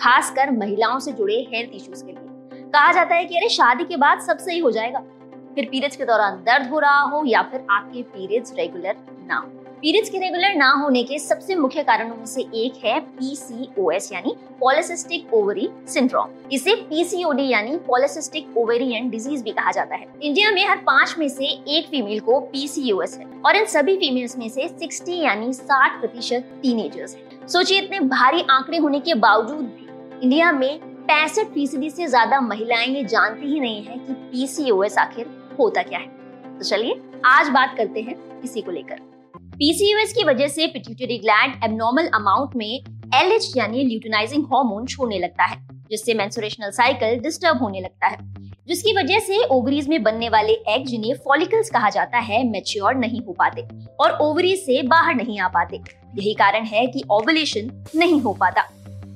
खासकर महिलाओं से जुड़े हेल्थ इश्यूज़ के लिए। कहा जाता है कि, अरे, शादी के बाद सब सही हो जाएगा। फिर पीरियड्स के दौरान दर्द हो रहा हो या फिर आपके पीरियड्स रेगुलर ना हो। पीरियड्स के रेगुलर ना होने के सबसे मुख्य कारणों में से एक है पीसीओएस यानी पॉलिसिस्टिक ओवरी सिंड्रोम इसे पीसीओडी यानी पॉलिसिस्टिक ओवेरियन डिज़ीज़ भी कहा जाता है। इंडिया में हर पाँच में से एक फीमेल को पीसीओएस है और इन सभी फीमेल्स में से 60 यानी 60 प्रतिशत टीनेजर्स है। सोचिए, इतने भारी आंकड़े होने के बावजूद इंडिया में पैंसठ फ़ीसदी से ज़्यादा महिलाएँ ये जानती ही नहीं है कि पीसीओएस आखिर होता क्या है। तो चलिए, आज बात करते हैं इसी को लेकर। पीसीओएस की वजह से पिट्यूटरी ग्लैंड एबनॉर्मल अमाउंट में एलएच यानी ल्यूटिनाइजिंग हार्मोन छोड़ने लगता है, जिससे मेंस्ट्रुएशनल साइकिल डिस्टर्ब होने लगता है। जिसकी वजह से ओवरीज में बनने वाले एग जिन्हें फॉलिकल्स कहा जाता है मेच्योर नहीं हो पाते और ओवरीज से बाहर नहीं आ पाते। यही कारण है कि ओवुलेशन नहीं हो पाता।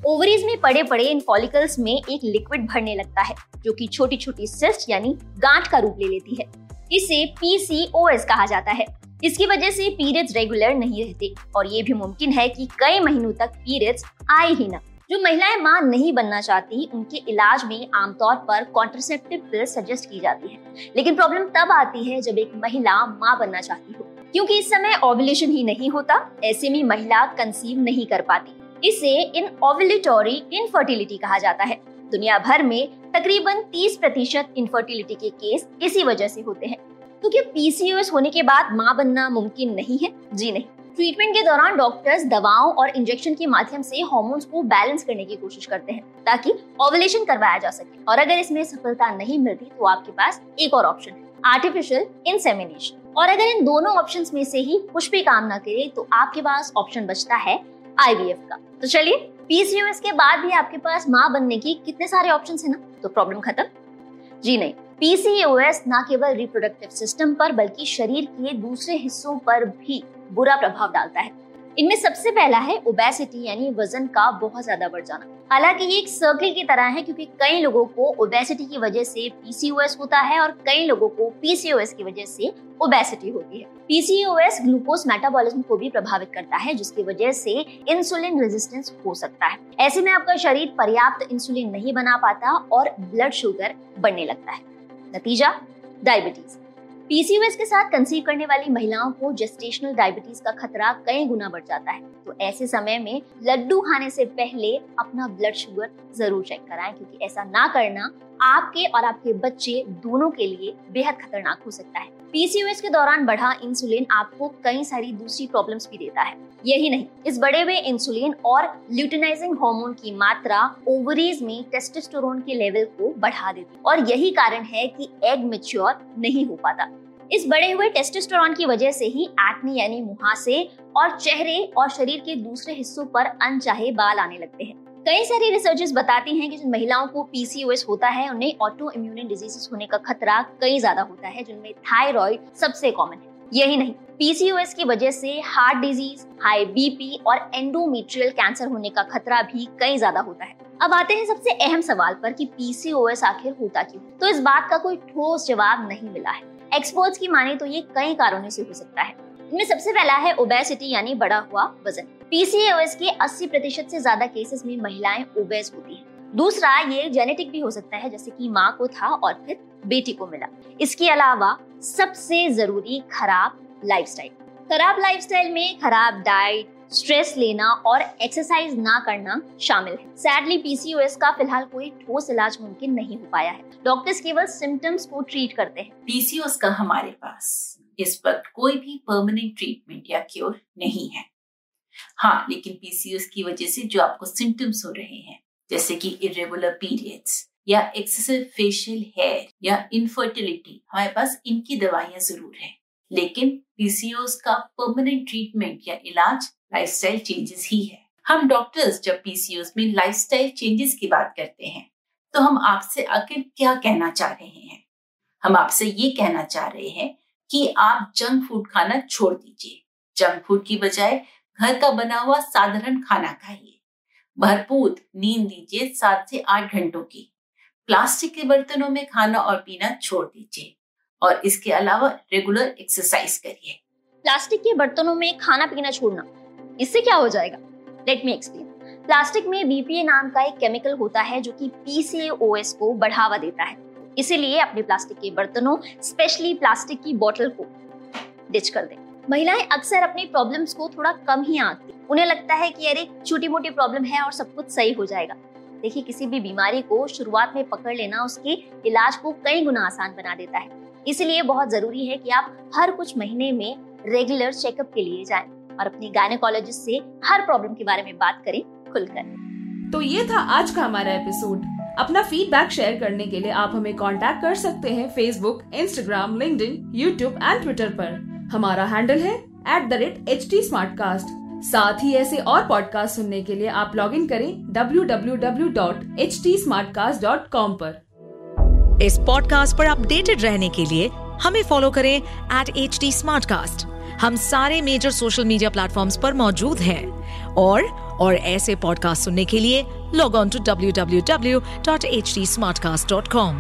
ओवरीज में पड़े पड़े इन फॉलिकल्स में एक लिक्विड भरने लगता है, जो कि छोटी छोटी सिस्ट यानी गांठ का रूप ले लेती है। इसे पीसीओएस कहा जाता है। इसकी वजह से पीरियड्स रेगुलर नहीं रहते, और ये भी मुमकिन है कि कई महीनों तक पीरियड्स आए ही ना। जो महिलाएँ माँ नहीं बनना चाहती, उनके इलाज में आमतौर पर कॉन्ट्रोसेप्टिव पिल सजेस्ट की जाती है। लेकिन प्रॉब्लम तब आती है जब एक महिला माँ बनना चाहती हो, क्योंकि इस समय ओवुलेशन ही नहीं होता, ऐसे में महिला कंसीव नहीं कर पाती। इसे इन ओवुलेटरी इनफर्टिलिटी कहा जाता है। दुनिया भर में तकरीबन 30 प्रतिशत इनफर्टिलिटी के केस इसी वजह से होते हैं। तो क्या पीसीओएस होने के बाद माँ बनना मुमकिन नहीं है। जी नहीं। ट्रीटमेंट के दौरान डॉक्टर्स दवाओं और इंजेक्शन के माध्यम से हॉर्मोन्स को बैलेंस करने की कोशिश करते हैं, ताकि ओवलेशन करवाया जा सके। और अगर इसमें सफलता नहीं मिलती तो आपके पास एक और ऑप्शन है आर्टिफिशियल इंसेमिनेशन और अगर इन दोनों ऑप्शन में से ही कुछ भी काम न करे तो आपके पास ऑप्शन बचता है आईवीएफ का। तो चलिए पीसीओएस के बाद भी आपके पास माँ बनने की कितने सारे ऑप्शन है ना? तो प्रॉब्लम खत्म। जी नहीं पीसीओएस न केवल रिप्रोडक्टिव सिस्टम पर, बल्कि शरीर के दूसरे हिस्सों पर भी बुरा प्रभाव डालता है। इनमें सबसे पहला है ओबेसिटी यानी वज़न का बहुत ज़्यादा बढ़ जाना हालाँकि ये एक सर्किल की तरह है, क्योंकि कई लोगों को ओबेसिटी की वजह से पीसीओएस होता है और कई लोगों को पीसीओएस की वजह से ओबेसिटी होती है। पीसीओएस ग्लूकोज मेटाबॉलिज्म को भी प्रभावित करता है, जिसकी वजह से इंसुलिन रेजिस्टेंस हो सकता है। ऐसे में आपका शरीर पर्याप्त इंसुलिन नहीं बना पाता और ब्लड शुगर बढ़ने लगता है। नतीजा डायबिटीज़ पीसीओएस के साथ कंसीव करने वाली महिलाओं को जेस्टेशनल डायबिटीज़ का खतरा कई गुना बढ़ जाता है। तो ऐसे समय में लड्डू खाने से पहले अपना ब्लड शुगर ज़रूर चेक कराएँ, क्योंकि ऐसा ना करना आपके और आपके बच्चे दोनों के लिए बेहद खतरनाक हो सकता है। पीसीओएस के दौरान बढ़ा इंसुलिन आपको कई सारी दूसरी प्रॉब्लम्स भी देता है। यही नहीं, इस बढ़े हुए इंसुलिन और ल्यूटिनाइजिंग हार्मोन की मात्रा ओवरीज में टेस्टोस्टेरोन के लेवल को बढ़ा देती और यही कारण है कि एग मेच्योर नहीं हो पाता। इस बढ़े हुए टेस्टोस्टेरोन की वजह से ही एक्ने यानी मुहासे और चेहरे और शरीर के दूसरे हिस्सों पर अनचाहे बाल आने लगते हैं। कई सारी रिसर्चेस बताती हैं कि जिन महिलाओं को पीसीओएस होता है, उन्हें ऑटो इम्यून डिजीजेस होने का खतरा कई ज़्यादा होता है, जिनमें थायराइड सबसे कॉमन है। यही नहीं पीसीओएस की वजह से हार्ट डिज़ीज़ हाई बीपी और एंडोमेट्रियल कैंसर होने का खतरा भी कई ज़्यादा होता है। अब आते हैं सबसे अहम सवाल पर कि पीसीओएस आखिर होता क्यों तो इस बात का कोई ठोस जवाब नहीं मिला है। एक्सपर्ट्स की माने तो ये कई कारणों से हो सकता है। इनमें सबसे पहला है ओबेसिटी यानी बढ़ा हुआ वज़न। पीसीओएस के 80 प्रतिशत से ज़्यादा केसेस में महिलाएँ ओबेस होती हैं। दूसरा, ये जेनेटिक भी हो सकता है, जैसे कि माँ को था और फिर बेटी को मिला। इसके अलावा सबसे ज़रूरी, खराब लाइफस्टाइल खराब लाइफस्टाइल में खराब डाइट स्ट्रेस लेना और एक्सरसाइज ना करना शामिल है। सैडली पीसीओएस का फ़िलहाल कोई ठोस इलाज मुमकिन नहीं हो पाया है। डॉक्टर्स केवल सिम्टम्स को ट्रीट करते हैं। पीसीओएस का हमारे पास इस वक्त कोई भी परमानेंट ट्रीटमेंट या क्योर नहीं है। हाँ लेकिन पीसीओएस की वजह से जो आपको सिम्टम्स हो रहे हैं, जैसे कि इरेगुलर पीरियड्स या एक्सेसिव फेशियल हेयर या इनफर्टिलिटी हमारे पास इनकी दवाइयाँ ज़रूर हैं। लेकिन पीसीओएस का परमानेंट ट्रीटमेंट या इलाज लाइफस्टाइल चेंजेस ही है। हम डॉक्टर्स जब पीसीओएस में लाइफस्टाइल चेंजेस की बात करते हैं तो हम आपसे आखिर क्या कहना चाह रहे हैं? हम आपसे ये कहना चाह रहे हैं कि आप जंक फ़ूड खाना छोड़ दीजिए। जंक फ़ूड की बजाय घर का बना हुआ साधारण खाना खाइए। भरपूर, नींद लीजिए सात से आठ घंटों की। प्लास्टिक के बर्तनों में खाना और पीना छोड़ दीजिए। और इसके अलावा रेगुलर एक्सरसाइज करिए। प्लास्टिक के बर्तनों में खाना पीना छोड़ना, इससे क्या हो जाएगा? लेट मी एक्सप्लेन प्लास्टिक में बीपीए नाम का एक केमिकल होता है जो कि पीसीओएस को बढ़ावा देता है। इसीलिए अपने प्लास्टिक के बर्तनों स्पेशली प्लास्टिक की बोतल को डिच कर दें। महिलाएँ अक्सर अपनी प्रॉब्लम्स को थोड़ा कम ही आंकती उन्हें लगता है कि अरे छोटी मोटी प्रॉब्लम है और सब कुछ सही हो जाएगा। देखिए किसी भी बीमारी को शुरुआत में पकड़ लेना उसके इलाज को कई गुना आसान बना देता है। इसलिए बहुत ज़रूरी है कि आप हर कुछ महीने में रेगुलर चेकअप के लिए जाएँ और अपनी गायनेकोलॉजिस्ट से हर प्रॉब्लम के बारे में बात करें खुलकर। तो ये था आज का हमारा एपिसोड अपना फीडबैक शेयर करने के लिए आप हमें कांटेक्ट कर सकते हैं Facebook Instagram LinkedIn, YouTube and Twitter पर। हमारा हैंडल है at the rate H T साथ ही ऐसे और पॉडकास्ट सुनने के लिए आप लॉग इन करें W W W dot www.htsmartcast.com पर। इस पॉडकास्ट पर अपडेटेड रहने के लिए हमें फॉलो करें एट एच टी हम सारे मेजर सोशल मीडिया प्लेटफॉर्म्स पर मौजूद हैं। और और ऐसे पॉडकास्ट सुनने के लिए log on to W W W dot H T smartcast dot com